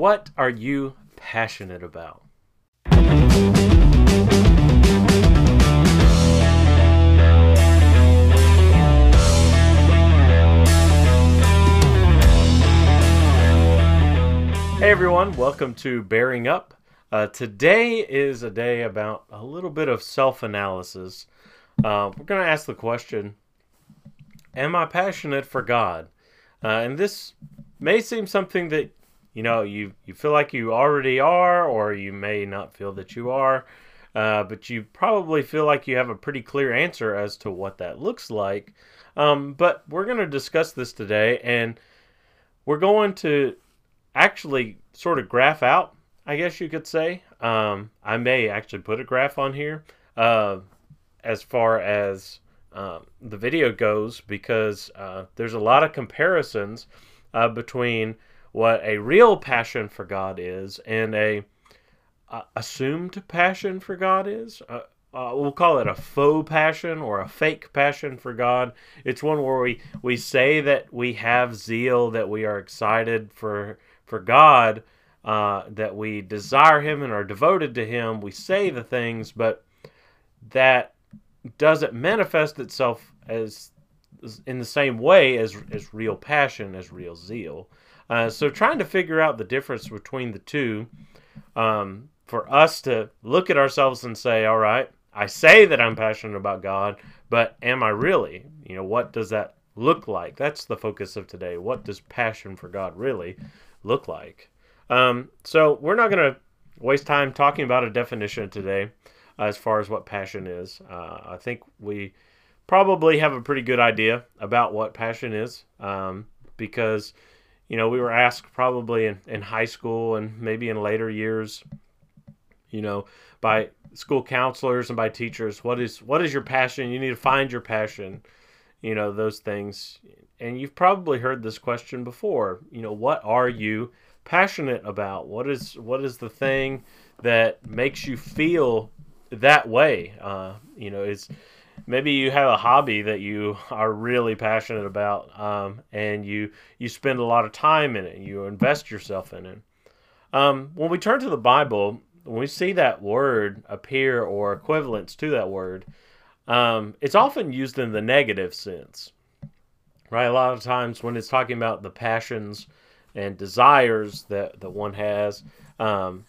What are you passionate about? Hey everyone, welcome to Bearing Up. Uh, today is a day about a little bit of self analysis. Uh, we're going to ask the question Am I passionate for God? Uh, and this may seem something that you know you, you feel like you already are, or you may not feel that you are, uh, but you probably feel like you have a pretty clear answer as to what that looks like. Um, but we're going to discuss this today, and we're going to actually sort of graph out, I guess you could say. Um, I may actually put a graph on here uh, as far as um, the video goes because uh, there's a lot of comparisons uh, between what a real passion for God is and a assumed passion for God is. Uh, uh, we'll call it a faux passion or a fake passion for God. It's one where we, we say that we have zeal, that we are excited for for God, uh, that we desire Him and are devoted to Him. We say the things, but that doesn't manifest itself as in the same way as as real passion, as real zeal. Uh, so trying to figure out the difference between the two, um, for us to look at ourselves and say, all right, I say that I'm passionate about God, but am I really? You know, what does that look like? That's the focus of today. What does passion for God really look like? Um, so we're not going to waste time talking about a definition today uh, as far as what passion is. Uh, I think we probably have a pretty good idea about what passion is um, because, you know, we were asked probably in, in high school and maybe in later years, you know, by school counselors and by teachers, what is what is your passion? You need to find your passion, you know, those things and you've probably heard this question before. You know, what are you passionate about? What is what is the thing that makes you feel that way? Uh, you know, is maybe you have a hobby that you are really passionate about, um, and you you spend a lot of time in it. You invest yourself in it. Um, when we turn to the Bible, when we see that word appear or equivalents to that word, um, it's often used in the negative sense right? A lot of times when it's talking about the passions and desires that, that one has, um,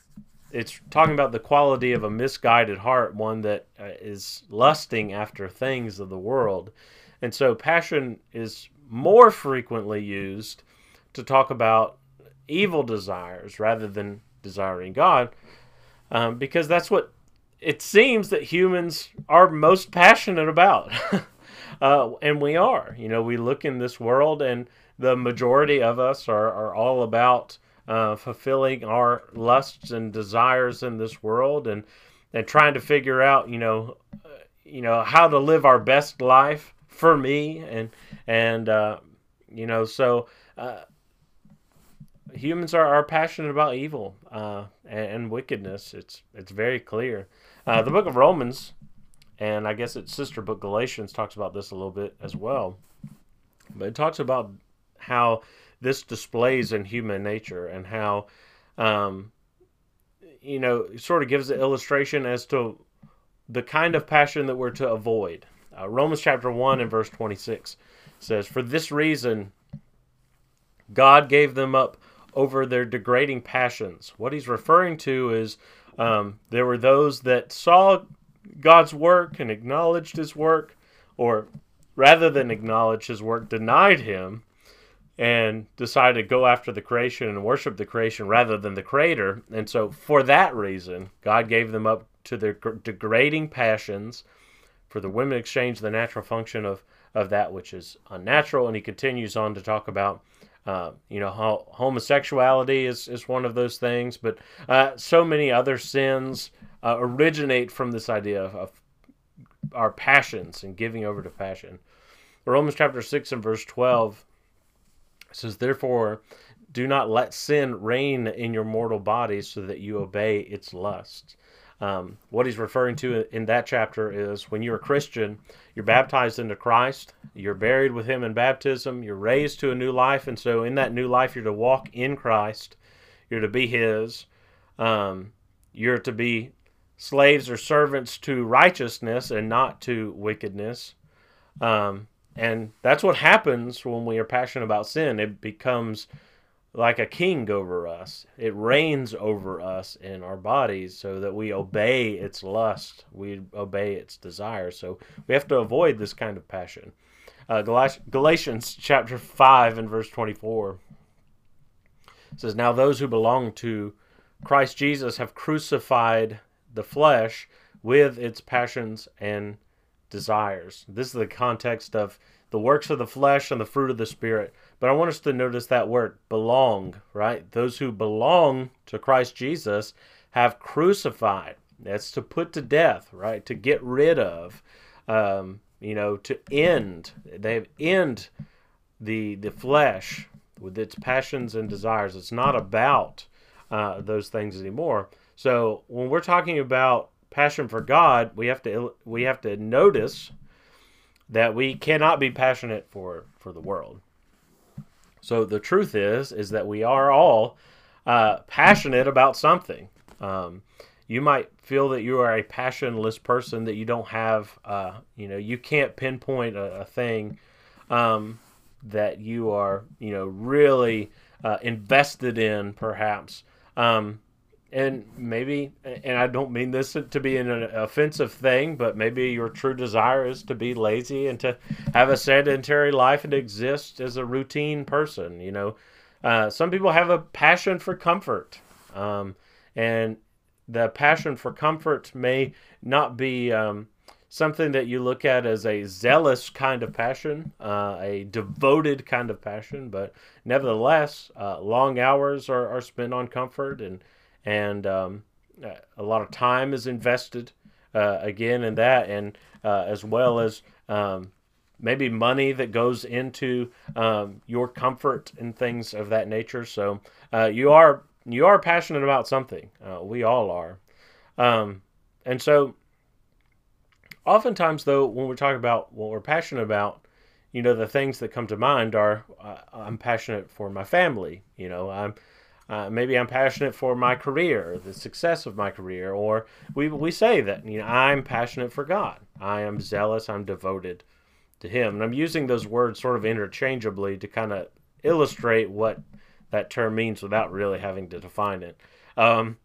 it's talking about the quality of a misguided heart, one that uh, lusting after things of the world. And so passion is more frequently used to talk about evil desires rather than desiring God, um, because that's what it seems that humans are most passionate about. Uh, and we are. You know, we look in this world, and the majority of us are, are all about uh, fulfilling our lusts and desires in this world, and and trying to figure out, you know, uh, you know how to live our best life for me, and and uh, you know, so uh, humans are, are passionate about evil uh, and, and, wickedness. It's it's very clear. Uh, the book of Romans and I guess its sister book Galatians talks about this a little bit as well. But it talks about how this displays in human nature and how, um, you know, sort of gives an illustration as to the kind of passion that we're to avoid. Uh, Romans chapter 1 and verse 26 says, For this reason, God gave them up over their degrading passions. What he's referring to is um, there were those that saw God's work and acknowledged his work, or rather than acknowledge his work, denied him and decided to go after the creation and worship the creation rather than the creator. And so, for that reason, God gave them up to their degrading passions, for the women exchanged the natural function of, of that which is unnatural. And he continues on to talk about. Uh, you know, ho- homosexuality is, is one of those things, but uh, so many other sins uh, originate from this idea of, of, our passions and giving over to passion. Romans chapter 6 and verse 12 says, Therefore, do not let sin reign in your mortal bodies so that you obey its lusts. Um, what he's referring to in that chapter is when you're a Christian, you're baptized into Christ, you're buried with Him in baptism, you're raised to a new life, and so in that new life, you're to walk in Christ, You're to be His. Um, you're to be slaves or servants to righteousness and not to wickedness. Um, and that's what happens when we are passionate about sin. It becomes like a king over us. It reigns over us in our bodies so that we obey its lust, we obey its desire. So we have to avoid this kind of passion. Uh, Galatians chapter 5 and verse 24 says, Now those who belong to Christ Jesus have crucified the flesh with its passions and desires. This is the context of the works of the flesh and the fruit of the Spirit. But I want us to notice that word belong, right? Those who belong to Christ Jesus have crucified. That's to put to death, right? To get rid of, um, you know, to end. They end the the flesh with its passions and desires. It's not about uh, those things anymore. So when we're talking about passion for God, we have to we have to notice that we cannot be passionate for for the world. So the truth is, is that we are all uh, passionate about something. Um, you might feel that you are a passionless person, that you don't have, uh, you know, you can't pinpoint a, a thing um, that you are, you know, really uh, invested in, perhaps. Um, and maybe and i don't mean this to be an offensive thing but maybe your true desire is to be lazy and to have a sedentary life and exist as a routine person you know? Uh, some people have a passion for comfort um, and the passion for comfort may not be um, something that you look at as a zealous kind of passion, uh, a devoted kind of passion, but nevertheless, uh, long hours are, are spent on comfort and and um, a lot of time is invested uh, again in that, and uh, as well as um, maybe money that goes into um, your comfort and things of that nature. So uh, you are you are passionate about something. Uh, we all are, um, and so oftentimes though when we're talking about what we're passionate about you know the things that come to mind are uh, i'm passionate for my family you know i'm uh, maybe I'm passionate for my career, the success of my career, or we, we say that you know I'm passionate for God. I am zealous. I'm devoted to Him, and I'm using those words sort of interchangeably to kind of illustrate what that term means without really having to define it. Um,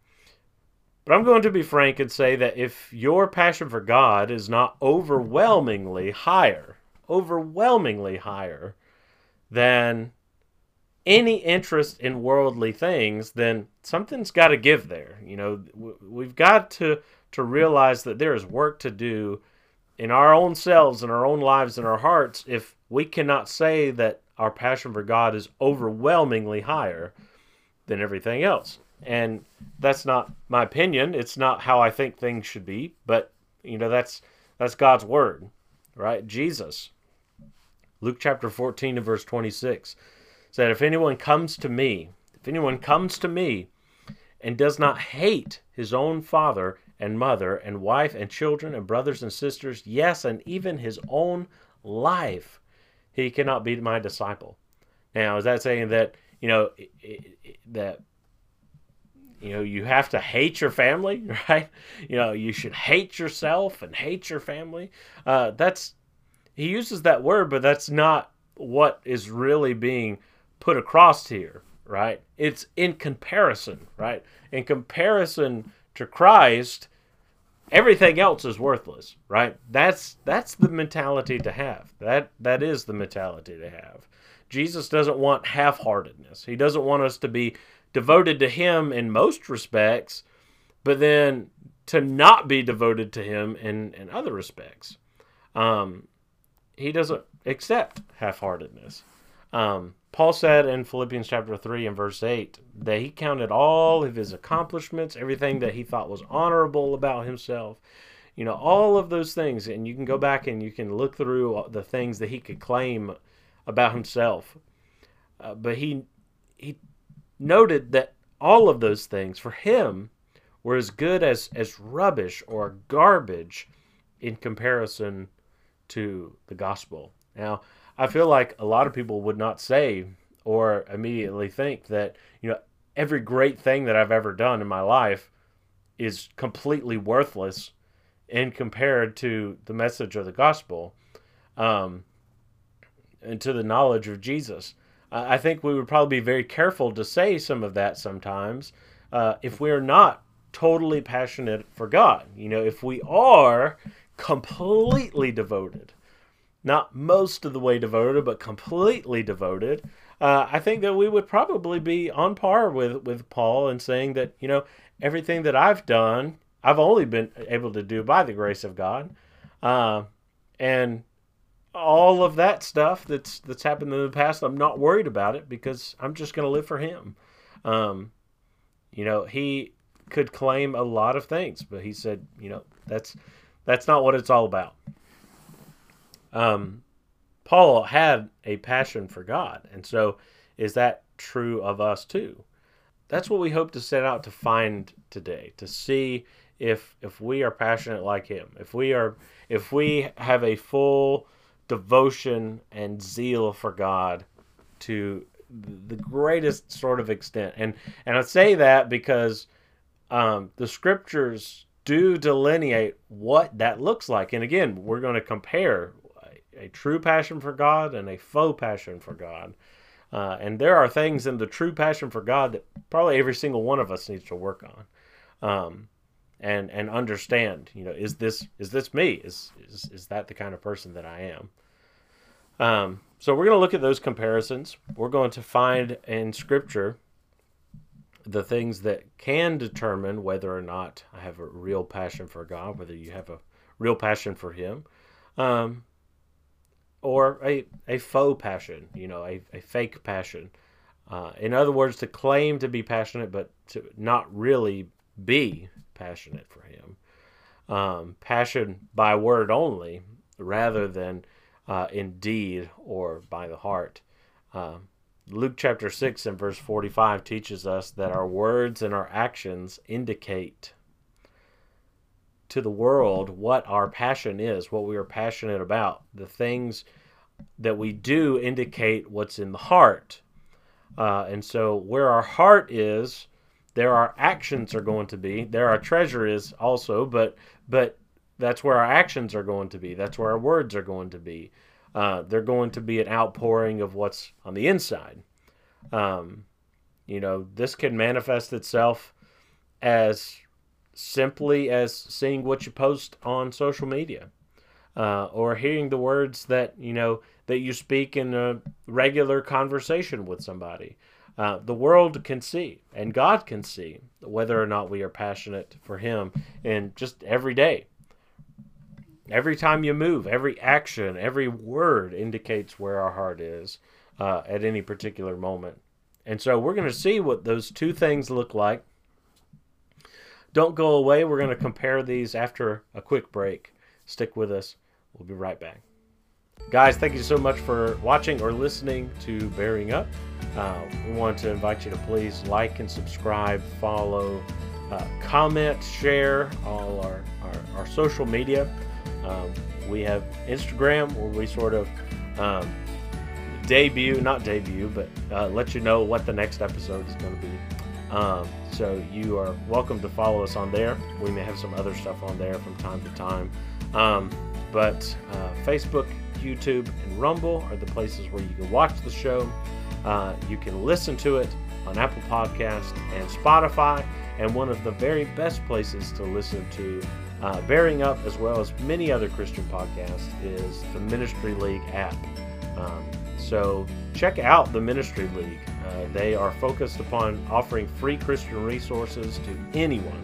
but I'm going to be frank and say that if your passion for God is not overwhelmingly higher, overwhelmingly higher than any interest in worldly things, then something's got to give there. You know, we've got to to realize that there is work to do in our own selves, in our own lives, in our hearts. If we cannot say that our passion for God is overwhelmingly higher than everything else, and that's not my opinion. It's not how I think things should be, but you know, that's that's God's word, right? Jesus. Luke chapter 14 and verse 26 said, If anyone comes to me, if anyone comes to me and does not hate his own father and mother and wife and children and brothers and sisters, yes, and even his own life, he cannot be my disciple. Now, is that saying that, you know, that you know you have to hate your family right you know you should hate yourself and hate your family uh, that's he uses that word but that's not what is really being put across here, right? It's in comparison, right? In comparison to Christ, everything else is worthless, right? That's that's the mentality to have. That that is the mentality to have. Jesus doesn't want half-heartedness. He doesn't want us to be devoted to him in most respects, but then to not be devoted to him in, in other respects. Um, he doesn't accept half-heartedness. Um, Paul said in Philippians chapter 3 and verse 8 that he counted all of his accomplishments, everything that he thought was honorable about himself, you know, all of those things. And you can go back and you can look through the things that he could claim about himself. Uh, but he, he noted that all of those things for him were as good as, as rubbish or garbage in comparison to the gospel. Now, I feel like a lot of people would not say or immediately think that, you know, every great thing that I've ever done in my life is completely worthless in compared to the message of the gospel um, and to the knowledge of Jesus. I think we would probably be very careful to say some of that sometimes uh, if we are not totally passionate for God. You know, if we are completely devoted, not most of the way devoted, but completely devoted, uh, I think that we would probably be on par with, with Paul in saying that, you know, everything that I've done, I've only been able to do by the grace of God. Uh, and all of that stuff that's that's happened in the past, I'm not worried about it because I'm just going to live for Him. Um, you know, He could claim a lot of things, but He said, you know, that's that's not what it's all about. Um, Paul had a passion for God, and so is that true of us too? That's what we hope to set out to find today, to see if if we are passionate like him, if we are if we have a full devotion and zeal for God to the greatest sort of extent. And and I say that because um, the scriptures do delineate what that looks like. And again, we're going to compare a, true passion for God and a faux passion for God. Uh, and there are things in the true passion for God that probably every single one of us needs to work on. Um, and and understand you know is this is this me is is, is that the kind of person that i am um, so we're going to look at those comparisons we're going to find in scripture the things that can determine whether or not i have a real passion for god whether you have a real passion for him um, or a, a faux passion you know a, a fake passion uh, in other words to claim to be passionate but to not really be passionate for him. Um, passion by word only rather than uh, in deed or by the heart. Uh, Luke chapter 6 and verse 45 teaches us that our words and our actions indicate to the world what our passion is, what we are passionate about. The things that we do indicate what's in the heart. Uh, and so, where our heart is, there our actions are going to be there our treasure is also but but that's where our actions are going to be that's where our words are going to be uh, they're going to be an outpouring of what's on the inside um, you know this can manifest itself as simply as seeing what you post on social media uh, or hearing the words that you know that you speak in a regular conversation with somebody uh, the world can see and God can see whether or not we are passionate for Him in just every day. Every time you move, every action, every word indicates where our heart is uh, at any particular moment. And so we're going to see what those two things look like. Don't go away. We're going to compare these after a quick break. Stick with us. We'll be right back. Guys, thank you so much for watching or listening to Bearing Up. Uh, we want to invite you to please like and subscribe, follow, uh, comment, share all our, our, our social media. Um, we have Instagram where we sort of um, debut, not debut, but uh, let you know what the next episode is going to be. Um, so you are welcome to follow us on there. We may have some other stuff on there from time to time. Um, but uh, Facebook, YouTube, and Rumble are the places where you can watch the show. Uh, you can listen to it on Apple Podcast and Spotify, and one of the very best places to listen to uh, Bearing Up, as well as many other Christian podcasts, is the Ministry League app. Um, so check out the Ministry League. Uh, they are focused upon offering free Christian resources to anyone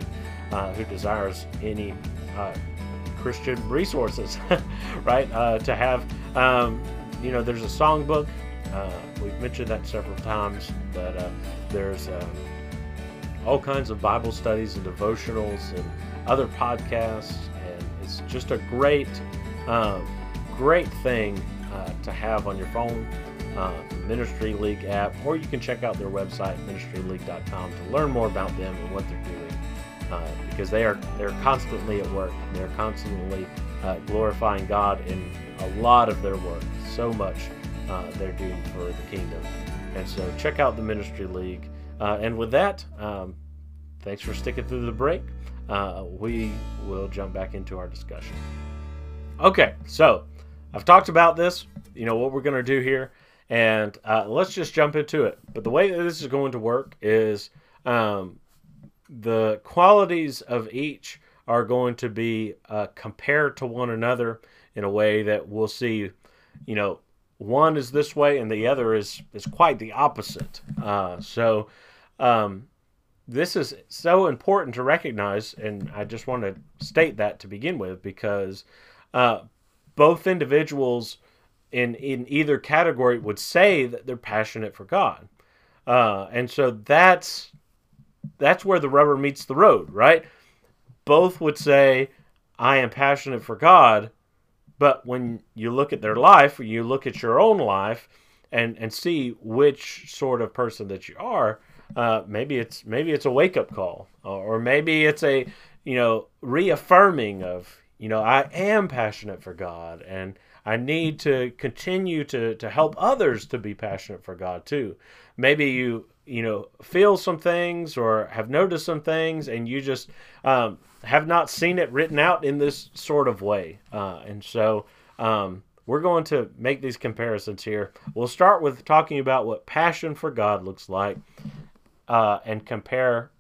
uh, who desires any uh, Christian resources, right? Uh, to have, um, you know, there's a songbook. Uh, we've mentioned that several times, but there's all kinds of Bible studies and devotionals and other podcasts, and it's just a great, um, great thing to have on your phone. Uh, Ministry League app, or you can check out their website, ministryleague.com, to learn more about them and what they're doing uh, because they are they're constantly at work. They're constantly uh, glorifying God in a lot of their work. So much uh, they're doing for the kingdom. And so check out the Ministry League. Uh, and with that, um, thanks for sticking through the break. Uh, we will jump back into our discussion. Okay, so I've talked about this, you know, what we're going to do here, and uh, let's just jump into it. But the way that this is going to work is um, the qualities of each are going to be uh, compared to one another in a way that we'll see, you know, one is this way and the other is is quite the opposite. Uh, so um, this is so important to recognize, and I just want to state that to begin with because uh, both individuals in in either category would say that they're passionate for God, uh, and so that's that's where the rubber meets the road, right? Both would say, "I am passionate for God," but when you look at their life, you look at your own life, and and see which sort of person that you are. Uh, maybe it's maybe it's a wake up call, or maybe it's a you know reaffirming of you know I am passionate for God and I need to continue to to help others to be passionate for God too. Maybe you you know feel some things or have noticed some things and you just um, have not seen it written out in this sort of way. Uh, and so um, we're going to make these comparisons here. We'll start with talking about what passion for god looks like uh, and compare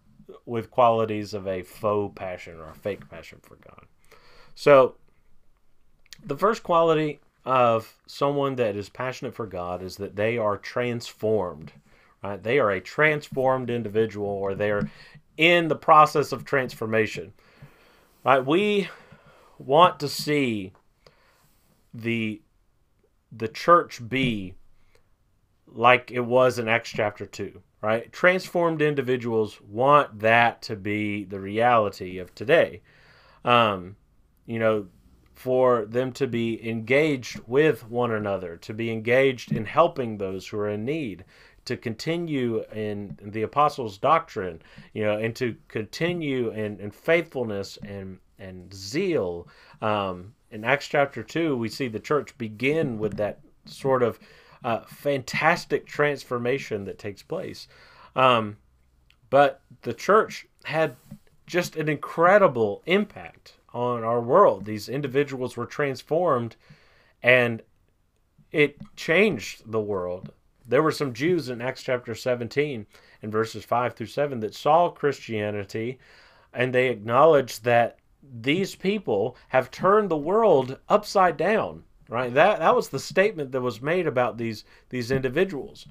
with qualities of a faux passion or a fake passion for god. So the first quality of someone that is passionate for god is that they are transformed Right? They are a transformed individual or they're in the process of transformation. Right? We want to see the the church be like it was in Acts chapter 2, right? Transformed individuals want that to be the reality of today. Um, you know, for them to be engaged with one another, to be engaged in helping those who are in need, to continue in the apostles' doctrine, you know, and to continue in, in faithfulness and and zeal. Um, in Acts chapter two, we see the church begin with that sort of uh, fantastic transformation that takes place. Um, but the church had just an incredible impact on our world. These individuals were transformed, and it changed the world. There were some Jews in Acts chapter 17 in verses 5 through 7 that saw Christianity and they acknowledged that these people have turned the world upside down right that that was the statement that was made about these these individuals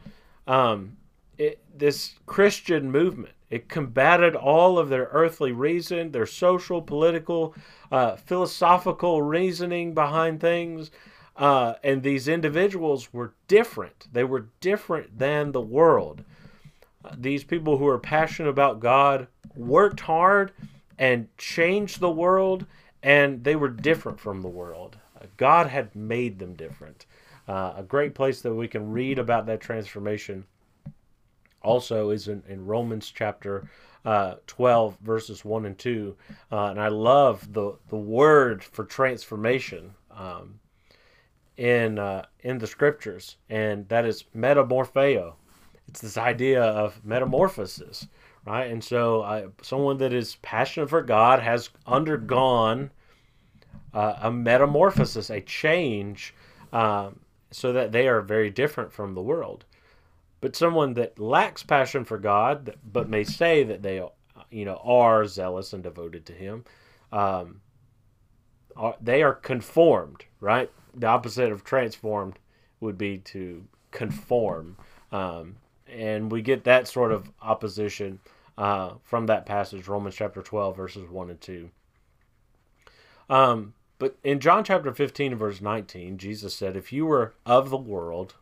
um, it, this christian movement it combated all of their earthly reason their social political uh, philosophical reasoning behind things uh, and these individuals were different. They were different than the world. These people who are passionate about God worked hard and changed the world, and they were different from the world. God had made them different. Uh, a great place that we can read about that transformation also is in, in Romans chapter uh, 12, verses 1 and 2. Uh, and I love the, the word for transformation. Um, in uh, in the scriptures, and that is metamorpheo. It's this idea of metamorphosis, right? And so, uh, someone that is passionate for God has undergone uh, a metamorphosis, a change, um, so that they are very different from the world. But someone that lacks passion for God, but may say that they, you know, are zealous and devoted to Him, um, are, they are conformed, right? the opposite of transformed would be to conform. Um, and we get that sort of opposition uh, from that passage, Romans chapter 12, verses 1 and 2. Um, but in John chapter 15 verse 19, Jesus said, If you were of the world,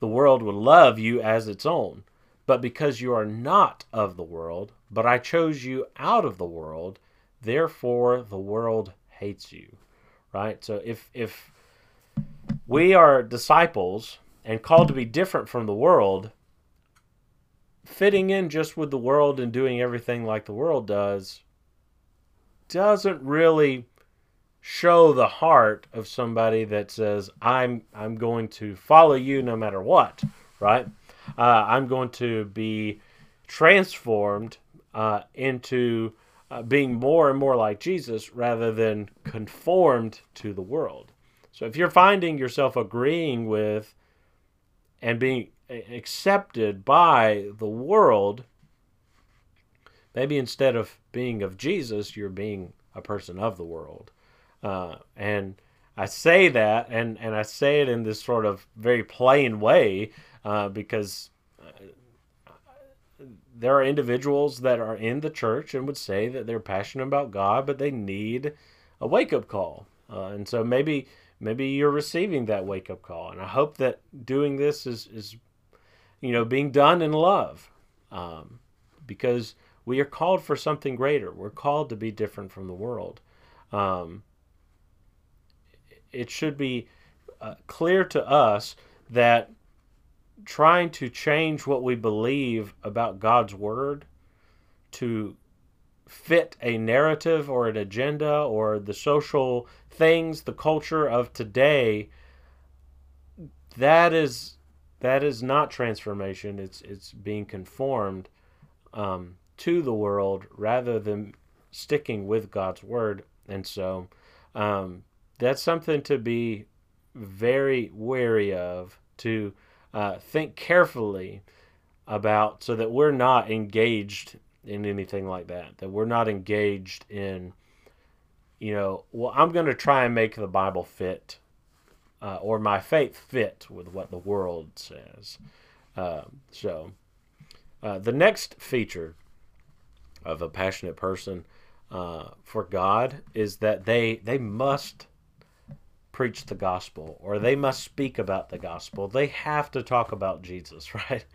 the world would love you as its own. But because you are not of the world, but I chose you out of the world, therefore the world hates you right? So if if we are disciples and called to be different from the world, fitting in just with the world and doing everything like the world does doesn't really show the heart of somebody that says I'm I'm going to follow you no matter what, right? Uh, I'm going to be transformed uh, into uh, being more and more like Jesus rather than conformed to the world. So if you're finding yourself agreeing with and being accepted by the world, maybe instead of being of Jesus, you're being a person of the world. Uh, and I say that, and, and I say it in this sort of very plain way uh, because uh, there are individuals that are in the church and would say that they're passionate about God, but they need a wake up call. Uh, and so maybe maybe you're receiving that wake up call, and I hope that doing this is is you know being done in love, um, because we are called for something greater. We're called to be different from the world. Um, it should be uh, clear to us that trying to change what we believe about God's word to fit a narrative or an agenda or the social things, the culture of today, that is that is not transformation. It's it's being conformed um, to the world rather than sticking with God's word. And so um, that's something to be very wary of, to uh, think carefully about, so that we're not engaged in anything like that. That we're not engaged in, you know, well, I'm going to try and make the Bible fit, uh, or my faith fit with what the world says. Uh, so, the next feature of a passionate person uh, for God is that they they must preach the gospel or they must speak about the gospel. They have to talk about Jesus, right?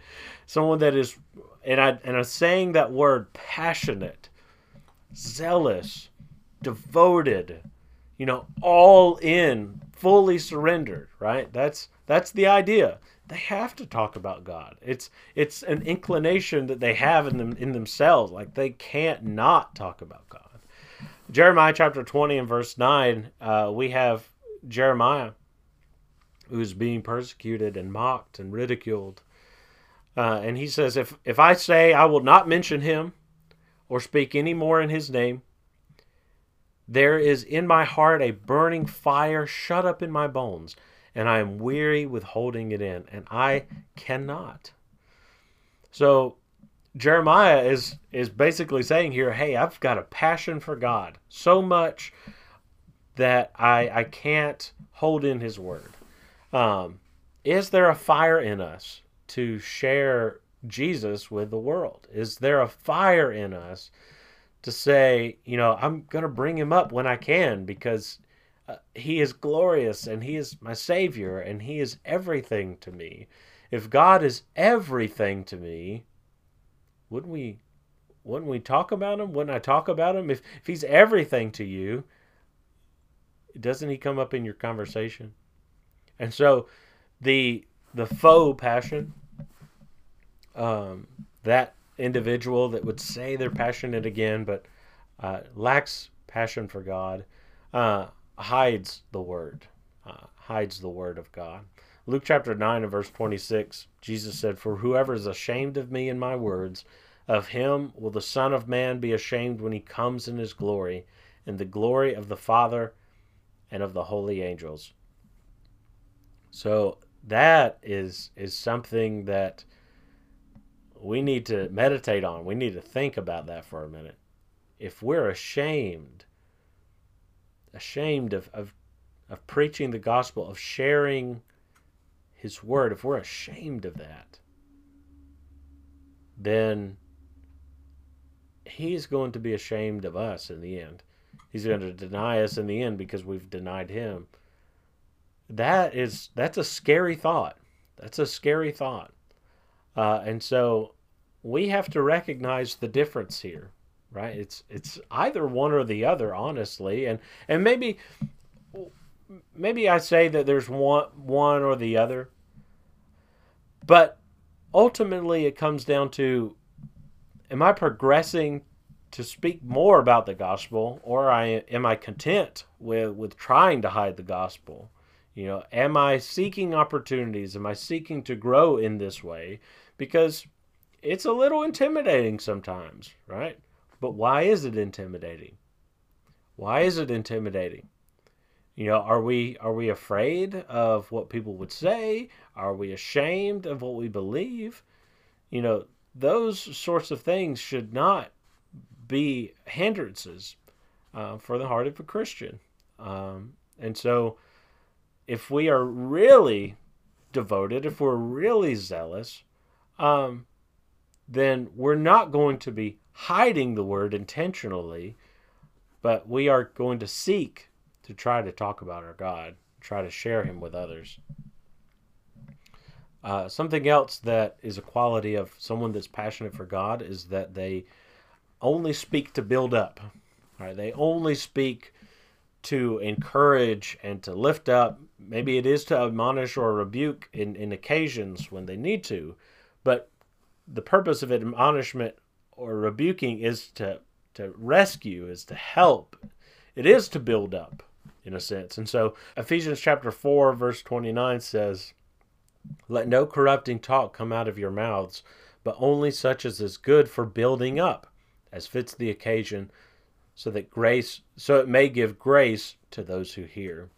Someone that is and I and I'm saying that word passionate, zealous, devoted, you know, all in, fully surrendered, right? That's that's the idea. They have to talk about God. It's it's an inclination that they have in them in themselves. Like they can't not talk about God. Jeremiah chapter 20 and verse 9, uh, we have Jeremiah, who's being persecuted and mocked and ridiculed. Uh, and he says, if, if I say I will not mention him or speak any more in his name, there is in my heart a burning fire shut up in my bones, and I am weary with holding it in, and I cannot. So Jeremiah is is basically saying here, hey, I've got a passion for God so much that I I can't hold in His word. Um, is there a fire in us to share Jesus with the world? Is there a fire in us to say, you know, I'm going to bring him up when I can because uh, he is glorious and he is my savior and he is everything to me. If God is everything to me, wouldn't we wouldn't we talk about him? Wouldn't I talk about him? If if he's everything to you, doesn't he come up in your conversation? And so the the faux passion, um, that individual that would say they're passionate again, but uh, lacks passion for God, uh, hides the word, uh, hides the word of God. Luke chapter 9 and verse 26, Jesus said, For whoever is ashamed of me and my words, of him will the Son of Man be ashamed when he comes in his glory, in the glory of the Father and of the holy angels. So that is is something that we need to meditate on. We need to think about that for a minute. If we're ashamed, ashamed of, of, of preaching the gospel, of sharing his word, if we're ashamed of that, then he's going to be ashamed of us in the end. He's going to deny us in the end because we've denied him. That is that's a scary thought. That's a scary thought. Uh, and so we have to recognize the difference here, right? It's it's either one or the other, honestly, and and maybe maybe I say that there's one one or the other, but ultimately it comes down to am I progressing to speak more about the gospel or I am I content with with trying to hide the gospel? You know, am I seeking opportunities? Am I seeking to grow in this way? Because it's a little intimidating sometimes, right? But why is it intimidating? Why is it intimidating? You know, are we are we afraid of what people would say? Are we ashamed of what we believe? You know, those sorts of things should not be hindrances uh, for the heart of a Christian. Um, and so, if we are really devoted, if we're really zealous, um, then we're not going to be hiding the word intentionally, but we are going to seek to try to talk about our God, try to share Him with others. Uh, something else that is a quality of someone that's passionate for God is that they only speak to build up. Right? They only speak to encourage and to lift up. Maybe it is to admonish or rebuke in, in occasions when they need to, but the purpose of admonishment or rebuking is to to rescue, is to help. It is to build up, in a sense. And so Ephesians chapter four, verse twenty nine says, Let no corrupting talk come out of your mouths, but only such as is good for building up, as fits the occasion, so that grace so it may give grace to those who hear.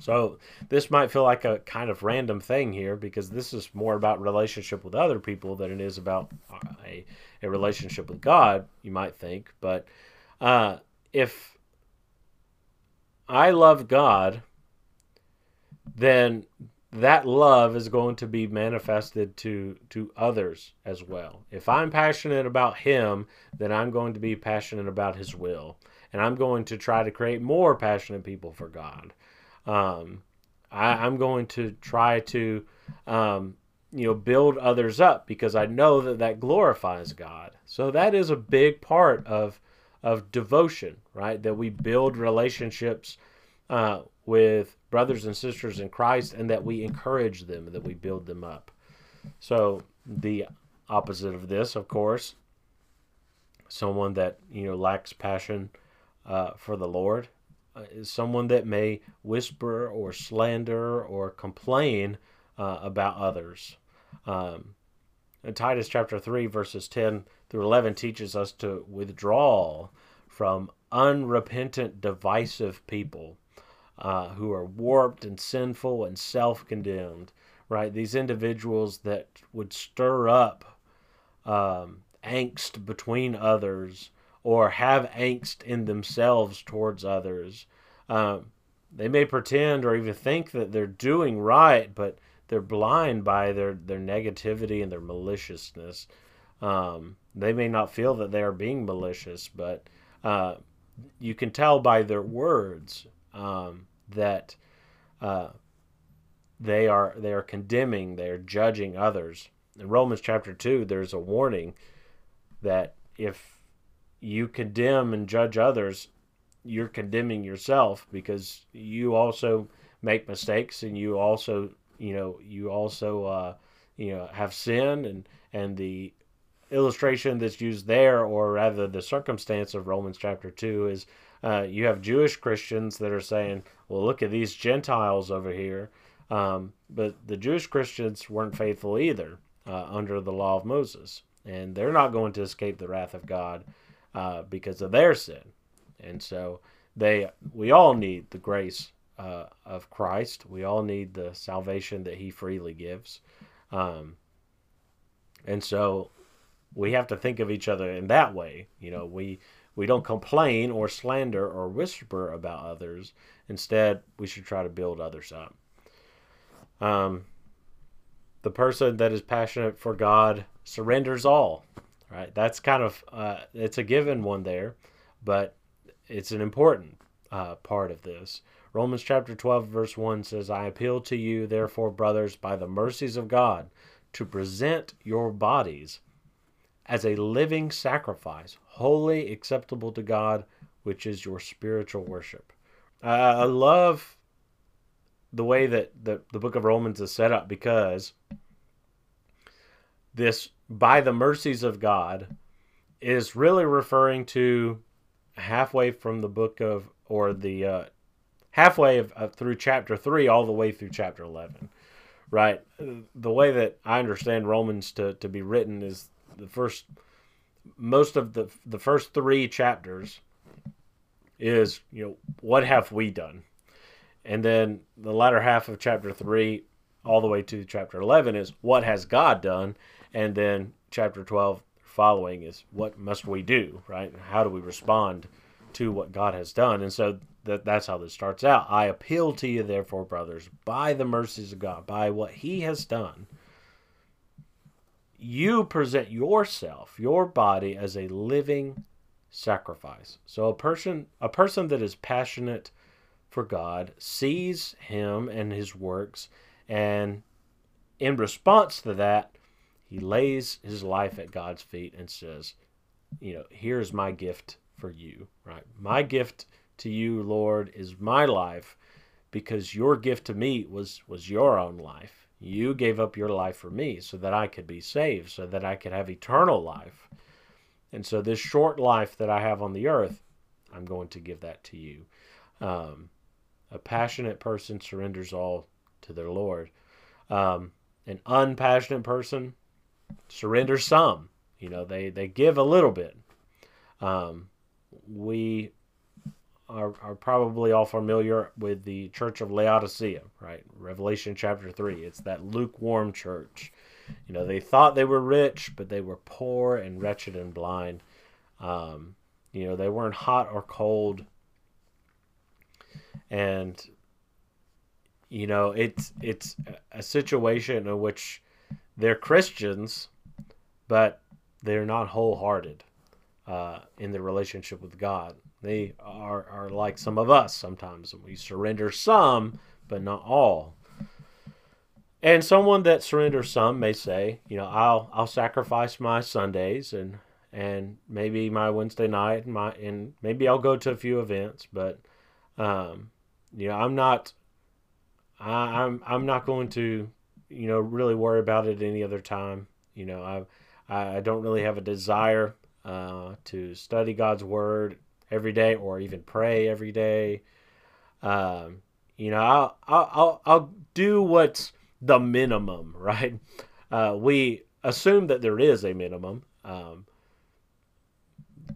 So this might feel like a kind of random thing here because this is more about relationship with other people than it is about a, a relationship with God, you might think. But uh, if I love God, then that love is going to be manifested to to others as well. If I'm passionate about him, then I'm going to be passionate about his will. And I'm going to try to create more passionate people for God. Um, I, am going to try to, um, you know, build others up because I know that that glorifies God. So that is a big part of of devotion, right? That we build relationships uh, with brothers and sisters in Christ, and that we encourage them, that we build them up. So the opposite of this, of course, someone that you know lacks passion uh, for the Lord uh, is someone that may whisper or slander or complain uh, about others. Um, Titus chapter 3, verses 10 through 11 teaches us to withdraw from unrepentant, divisive people uh, who are warped and sinful and self condemned, right? These individuals that would stir up um, angst between others or have angst in themselves towards others. Um, they may pretend or even think that they're doing right, but they're blind by their, their negativity and their maliciousness. Um, they may not feel that they are being malicious, but uh, you can tell by their words um, that uh, they are they are condemning, they are judging others. In Romans chapter two, there's a warning that if you condemn and judge others, you're condemning yourself because you also make mistakes and you also, you know, you also, uh, you know, have sin and and the illustration that's used there, or rather the circumstance of Romans chapter two, is uh, you have Jewish Christians that are saying, "Well, look at these Gentiles over here," um, but the Jewish Christians weren't faithful either uh, under the law of Moses, and they're not going to escape the wrath of God uh, because of their sin. And so they, we all need the grace uh, of Christ. We all need the salvation that He freely gives. Um, and so we have to think of each other in that way. You know, we we don't complain or slander or whisper about others. Instead, we should try to build others up. Um, the person that is passionate for God surrenders all right? That's kind of uh, it's a given one there, but it's an important uh, part of this. Romans chapter 12, verse 1 says, I appeal to you, therefore, brothers, by the mercies of God, to present your bodies as a living sacrifice, wholly acceptable to God, which is your spiritual worship. Uh, I love the way that the, the book of Romans is set up because this by the mercies of God is really referring to halfway from the book of or the uh, halfway of, uh, through chapter 3 all the way through chapter 11 right? The way that I understand Romans to, to be written is the first, most of the the first three chapters is you know what have we done, and then the latter half of chapter three, all the way to chapter eleven is what has God done, and then chapter twelve following is what must we do, right? How do we respond to what God has done? And so that that's how this starts out. I appeal to you, therefore, brothers, by the mercies of God, by what He has done, you present yourself, your body, as a living sacrifice. So a person, a person that is passionate for God, sees Him and His works, and in response to that, he lays his life at God's feet and says, you know, here's my gift for you, right? My gift to you, Lord, is my life because your gift to me was was your own life. You gave up your life for me so that I could be saved, so that I could have eternal life. And so this short life that I have on the earth, I'm going to give that to you. Um, a passionate person surrenders all to their Lord. Um, an unpassionate person surrenders some. You know, they, they give a little bit. Um, we are, are probably all familiar with the church of Laodicea, right? Revelation chapter 3. It's that lukewarm church. You know, they thought they were rich, but they were poor and wretched and blind. Um, you know, they weren't hot or cold. And, you know, it's it's a situation in which they're Christians, but they're not wholehearted uh, in their relationship with God. They are, are like some of us sometimes. We surrender some, but not all. And someone that surrenders some may say, you know, I'll I'll sacrifice my Sundays and and maybe my Wednesday night and my and maybe I'll go to a few events, but um, you know, I'm not I, I'm I'm not going to you know really worry about it any other time. You know, I I don't really have a desire uh, to study God's word every day or even pray every day. Um, you know, I'll, I'll, I'll do what's the minimum, right? Uh, we assume that there is a minimum. Um,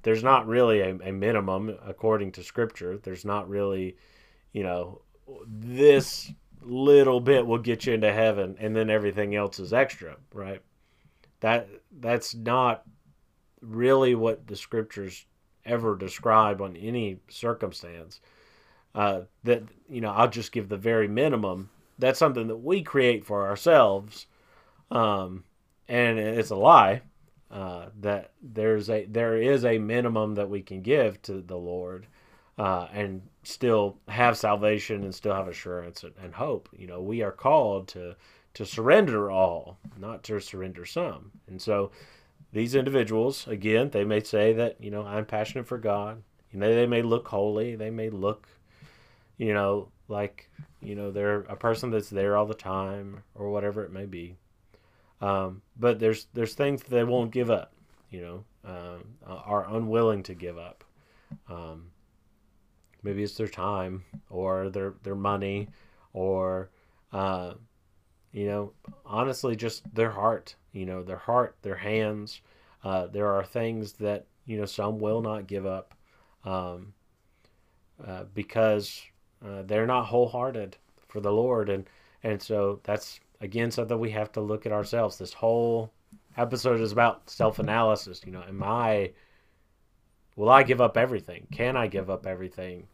there's not really a, a minimum according to scripture. There's not really, you know, this little bit will get you into heaven and then everything else is extra, right? That that's not really what the scriptures ever describe on any circumstance. Uh, that you know, I'll just give the very minimum. That's something that we create for ourselves, um, and it's a lie. Uh, that there's a there is a minimum that we can give to the Lord, uh, and still have salvation and still have assurance and, and hope. You know, we are called to to surrender all, not to surrender some. And so these individuals, again, they may say that, you know, I'm passionate for God. You know, they may look holy. They may look, you know, like, you know, they're a person that's there all the time or whatever it may be. Um, but there's there's things that they won't give up, you know, um, are unwilling to give up. Um, maybe it's their time or their their money or uh, you know honestly just their heart you know their heart their hands. Uh, there are things that you know some will not give up um, uh, because uh, they're not wholehearted for the lord. And and so that's again something we have to look at ourselves. This whole episode is about self-analysis. You know am i will i give up everything? Can i give up everything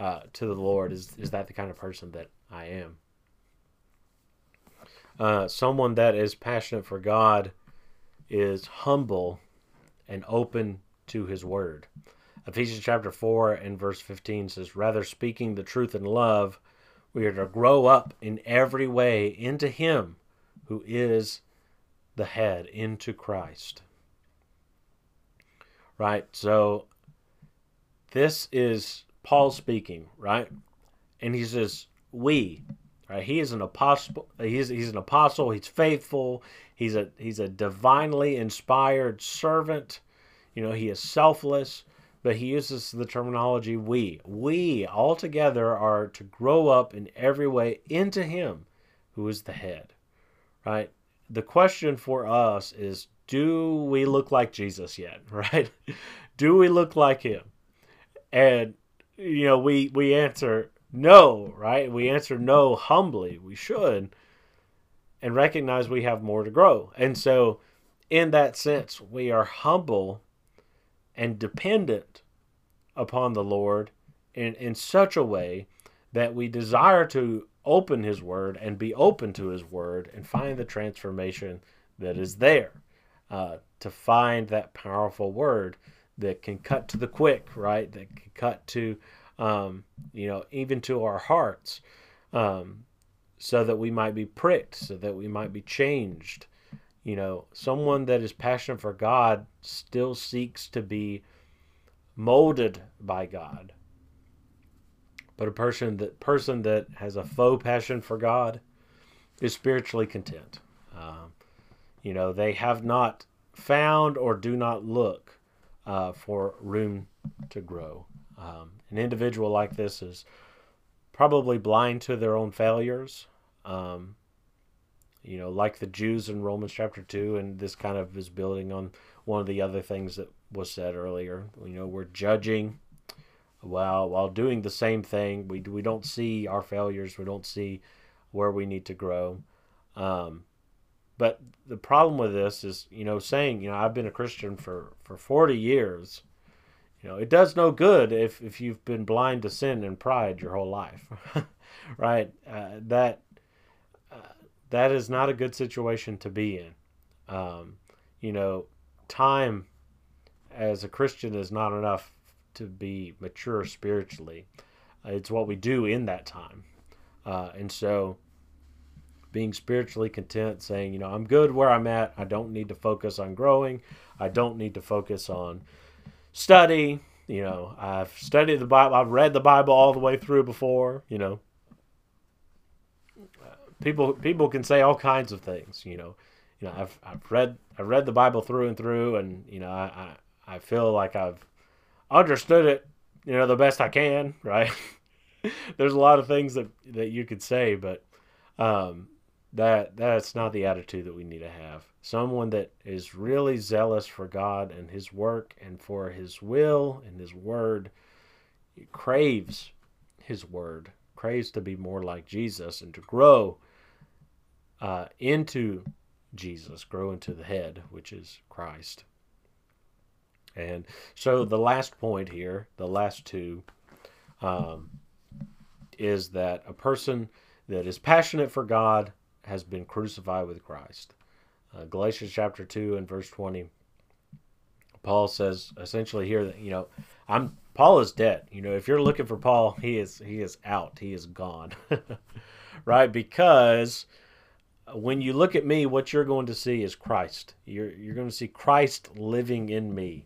uh, to the lord? Is is that the kind of person that i am uh, someone that is passionate for God is humble and open to his word. Ephesians chapter 4 and verse 15 says, Rather speaking the truth in love, we are to grow up in every way into him who is the head, into Christ. Right? So this is Paul speaking, right? And he says, We, Right? He is an apostle. He's he's an apostle. He's faithful. He's a he's a divinely inspired servant. You know, he is selfless, but he uses the terminology we. We all together are to grow up in every way into him who is the head, right? The question for us is do we look like Jesus yet, right? do we look like him? And you know, we we answer no, right? We answer no humbly. We should and recognize we have more to grow. And so in that sense, we are humble and dependent upon the Lord in, in such a way that we desire to open His Word and be open to His Word and find the transformation that is there. Uh, to find that powerful Word that can cut to the quick, right? That can cut to, um, you know, even to our hearts, um, so that we might be pricked, so that we might be changed. You know, someone that is passionate for God still seeks to be molded by God. But a person that person that has a faux passion for God is spiritually content. Um, you know, they have not found or do not look uh, for room to grow. Um, an individual like this is probably blind to their own failures. Um, you know, like the Jews in Romans chapter 2, and this kind of is building on one of the other things that was said earlier. You know, we're judging while while doing the same thing. We we don't see our failures. We don't see where we need to grow. Um, but the problem with this is, you know, saying, you know, I've been a Christian for for 40 years. Know, it does no good if if you've been blind to sin and pride your whole life, right? Uh, that uh, that is not a good situation to be in. Um, you know, time as a Christian is not enough to be mature spiritually. It's what we do in that time. Uh, and so being spiritually content, saying, you know, I'm good where I'm at. I don't need to focus on growing. I don't need to focus on study. You know, I've studied the Bible. I've read the Bible all the way through before. You know, people people can say all kinds of things. You know, you know, I've I've read I've read the Bible through and through, and you know, I I, I feel like I've understood it, you know, the best I can, right? There's a lot of things that that you could say, but um, that that's not the attitude that we need to have. Someone that is really zealous for God and His work and for His will and His word craves His word, craves to be more like Jesus and to grow uh, into Jesus, grow into the head, which is Christ. And so the last point here, the last two, um, is that a person that is passionate for God has been crucified with Christ. Uh, Galatians chapter 2 and verse 20, Paul says essentially here that, you know, I'm Paul is dead. You know, if you're looking for Paul, he is he is out. He is gone. right? Because when you look at me, what you're going to see is Christ. You're you're going to see Christ living in me.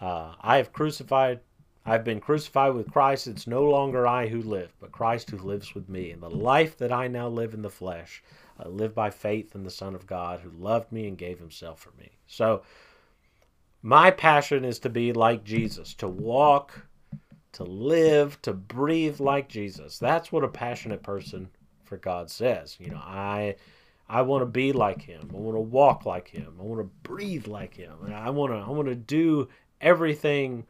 Uh, I have crucified, I've been crucified with Christ. It's no longer I who live, but Christ who lives with me. And the life that I now live in the flesh, I live by faith in the Son of God who loved me and gave himself for me. So, my passion is to be like Jesus, to walk, to live, to breathe like Jesus. That's what a passionate person for God says. You know, I I want to be like him. I want to walk like him. I want to breathe like him. I want to I want to do everything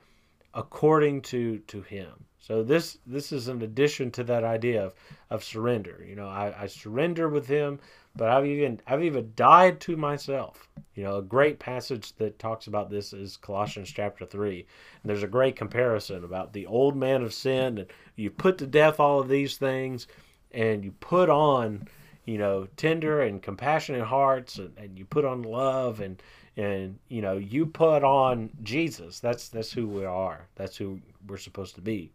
according to to him so this this is an addition to that idea of of surrender. You know I, I surrender with him but i've even i've even died to myself. You know a great passage that talks about this is colossians chapter 3 and there's a great comparison about the old man of sin and you put to death all of these things and you put on you know tender and compassionate hearts and, and you put on love and and you know you put on jesus that's that's who we are. That's who we're supposed to be.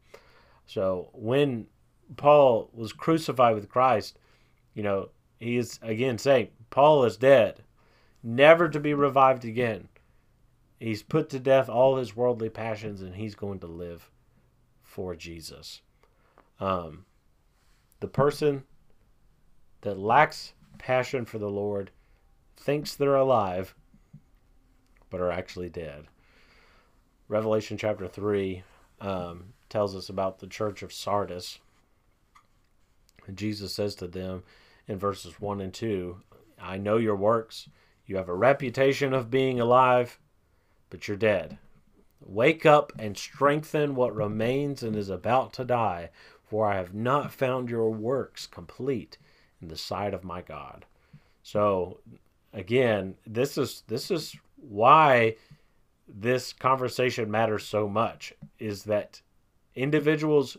So when paul was crucified with christ you know he is again saying paul is dead never to be revived again. He's put to death all his worldly passions and he's going to live for jesus. Um, the person that lacks passion for the lord thinks they're alive but are actually dead. Revelation chapter 3 um, tells us about the church of Sardis. And Jesus says to them in verses 1 and 2. I know your works. You have a reputation of being alive, but you're dead. Wake up and strengthen what remains and is about to die, for I have not found your works complete in the sight of my God. So again, this is this is why this conversation matters so much is that individuals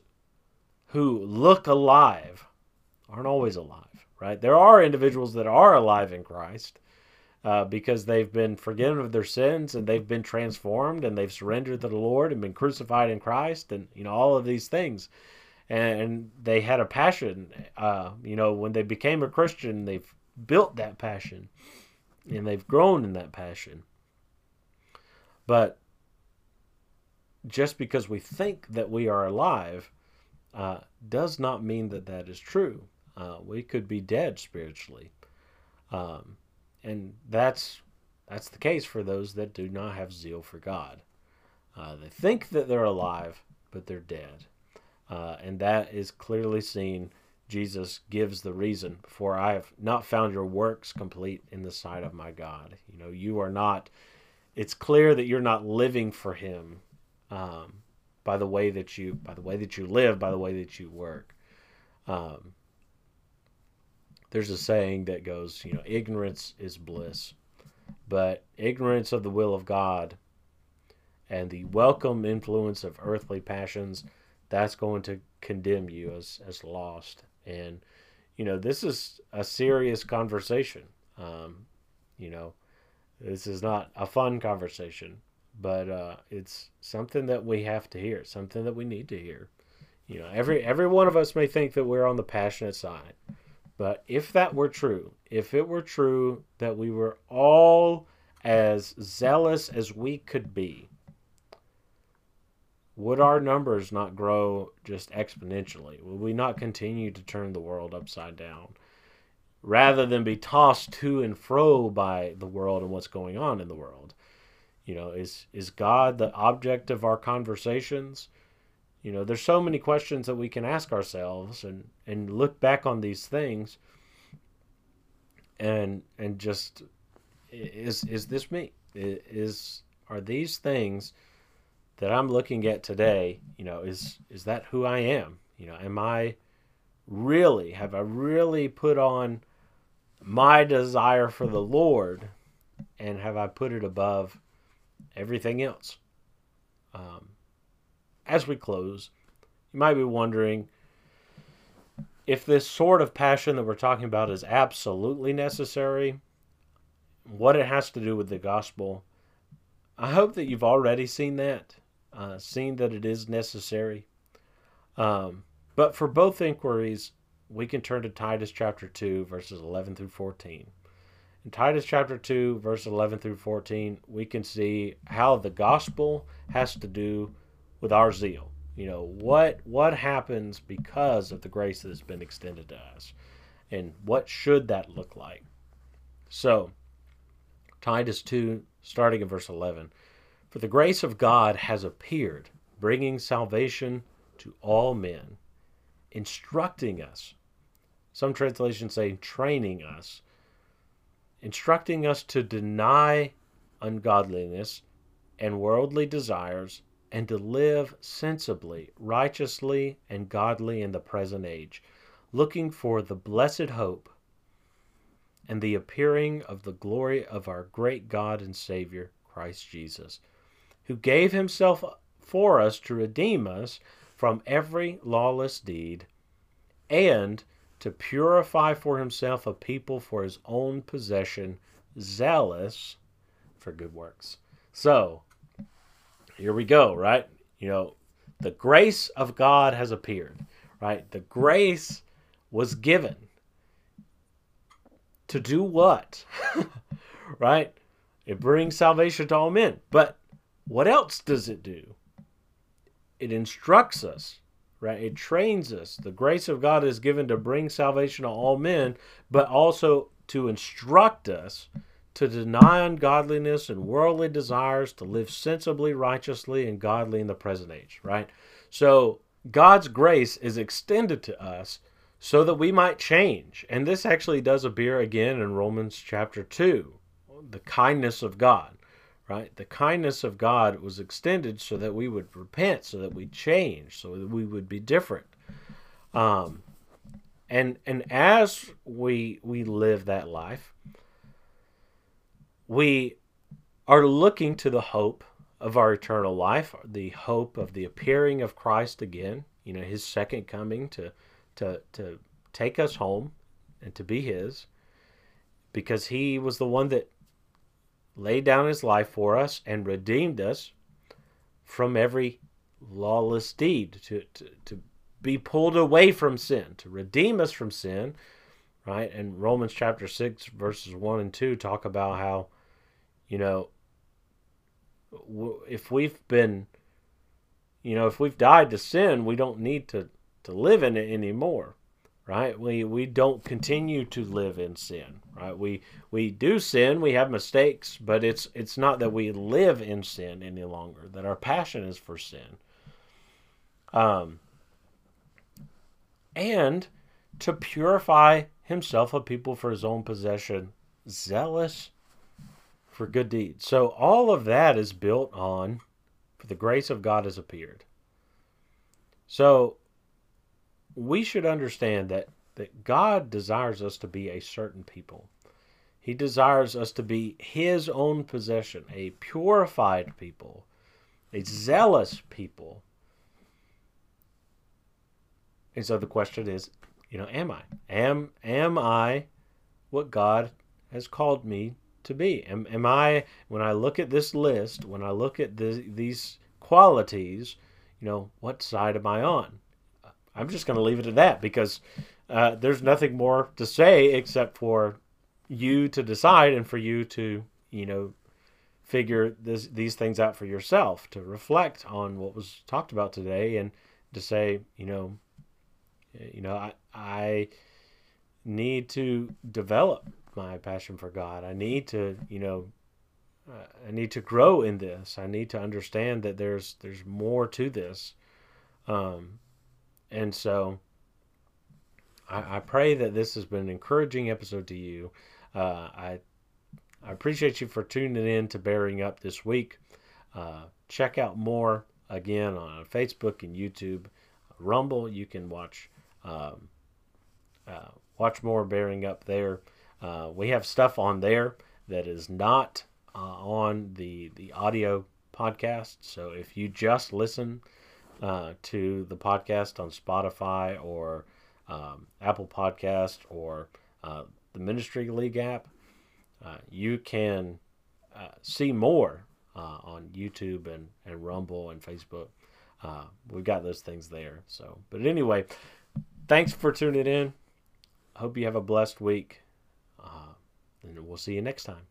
who look alive aren't always alive, right? There are individuals that are alive in Christ uh, because they've been forgiven of their sins and they've been transformed and they've surrendered to the Lord and been crucified in Christ and you know all of these things. And, they had a passion, uh, you know, when they became a Christian, they've built that passion and they've grown in that passion. But just because we think that we are alive uh, does not mean that that is true. Uh, we could be dead spiritually, um, and that's that's the case for those that do not have zeal for God. Uh, they think that they're alive, but they're dead, uh, and that is clearly seen. Jesus gives the reason for I have not found your works complete in the sight of my God. You know, you are not. It's clear that you're not living for Him um, by the way that you by the way that you live, by the way that you work. Um, there's a saying that goes, you know, ignorance is bliss, but ignorance of the will of God and the welcome influence of earthly passions, that's going to condemn you as as lost. And you know, this is a serious conversation. Um, you know, this is not a fun conversation but uh, it's something that we have to hear, something that we need to hear. You know, every every one of us may think that we're on the passionate side, but if that were true, if it were true that we were all as zealous as we could be, would our numbers not grow just exponentially? Would we not continue to turn the world upside down? Rather than be tossed to and fro by the world and what's going on in the world. You know, is is God the object of our conversations? You know, there's so many questions that we can ask ourselves and and look back on these things and and just is is this me? Is are these things that I'm looking at today, you know, is is that who I am? You know, am I really have I really put on my desire for the Lord and have I put it above everything else. Um, as we close, you might be wondering if this sort of passion that we're talking about is absolutely necessary, what it has to do with the gospel. I hope that you've already seen that, uh, seen that it is necessary. Um, but for both inquiries, we can turn to Titus chapter 2, verses 11 through 14. In Titus chapter 2, verse 11 through 14, we can see how the gospel has to do with our zeal. You know, what what happens because of the grace that has been extended to us? And what should that look like? So, Titus 2, starting in verse 11. For the grace of God has appeared, bringing salvation to all men, instructing us. Some translations say training us instructing us to deny ungodliness and worldly desires and to live sensibly, righteously, and godly in the present age, looking for the blessed hope and the appearing of the glory of our great God and Savior, Christ Jesus, who gave himself for us to redeem us from every lawless deed and to purify for himself a people for his own possession, zealous for good works. So, here we go, right? You know, the grace of God has appeared, right? The grace was given to do what? right? It brings salvation to all men. But what else does it do? It instructs us right? It trains us. The grace of God is given to bring salvation to all men, but also to instruct us to deny ungodliness and worldly desires, to live sensibly, righteously, and godly in the present age, right? So God's grace is extended to us so that we might change. And this actually does appear again in Romans chapter 2, the kindness of God, right? The kindness of God was extended so that we would repent, so that we change, so that we would be different. Um, and and as we we live that life, we are looking to the hope of our eternal life, the hope of the appearing of Christ again, you know, his second coming to to to take us home and to be his because he was the one that laid down his life for us and redeemed us from every lawless deed to, to, to be pulled away from sin to redeem us from sin right? And romans chapter 6 verses 1 and 2 talk about how you know if we've been you know if we've died to sin we don't need to to live in it anymore right we we don't continue to live in sin right we we do sin we have mistakes but it's it's not that we live in sin any longer that our passion is for sin um and to purify himself a people for his own possession zealous for good deeds. So all of that is built on for the grace of God has appeared. So we should understand that that God desires us to be a certain people. He desires us to be his own possession, a purified people, a zealous people. And so the question is, you know, am I? Am am I what God has called me to be? Am, am I, when I look at this list, when I look at the, these qualities, you know, what side am I on? I'm just going to leave it at that because uh, there's nothing more to say except for you to decide and for you to, you know, figure this, these things out for yourself, to reflect on what was talked about today and to say, you know, you know, I, I need to develop my passion for God. I need to, you know, uh, I need to grow in this. I need to understand that there's there's more to this, um, and so I, I, pray that this has been an encouraging episode to you. Uh, I I appreciate you for tuning in to Bearing Up this week. Uh, check out more again on Facebook and YouTube, Rumble. You can watch um, uh, watch more Bearing Up there. Uh, we have stuff on there that is not uh, on the the audio podcast. So if you just listen uh, to the podcast on Spotify or um, Apple Podcast or uh, the Ministry League app, uh, you can uh, see more on YouTube and, and Rumble and Facebook. we've got those things there. So, but anyway, thanks for tuning in. Hope you have a blessed week. Uh, and we'll see you next time.